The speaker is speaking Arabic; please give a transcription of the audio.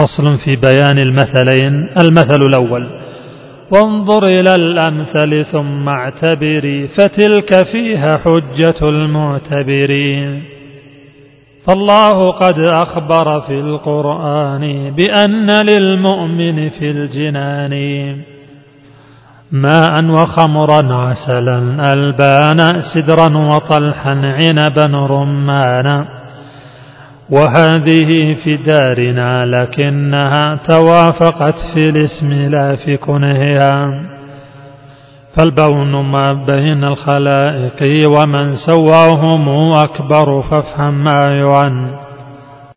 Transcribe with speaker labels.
Speaker 1: فصل في بيان المثلين. المثل الأول وانظر إلى الأمثل ثم اعتبري فتلك فيها حجة المعتبرين. فالله قد أخبر في القرآن بأن للمؤمن في الجنان ماء وخمرا عسلا ألبانا سدرا وطلحا عنبا رمانا وهذه في دارنا لكنها توافقت في الاسم لا في كنهها فالبون ما بين الخلائق ومن سواهم أكبر فافهم ما يعن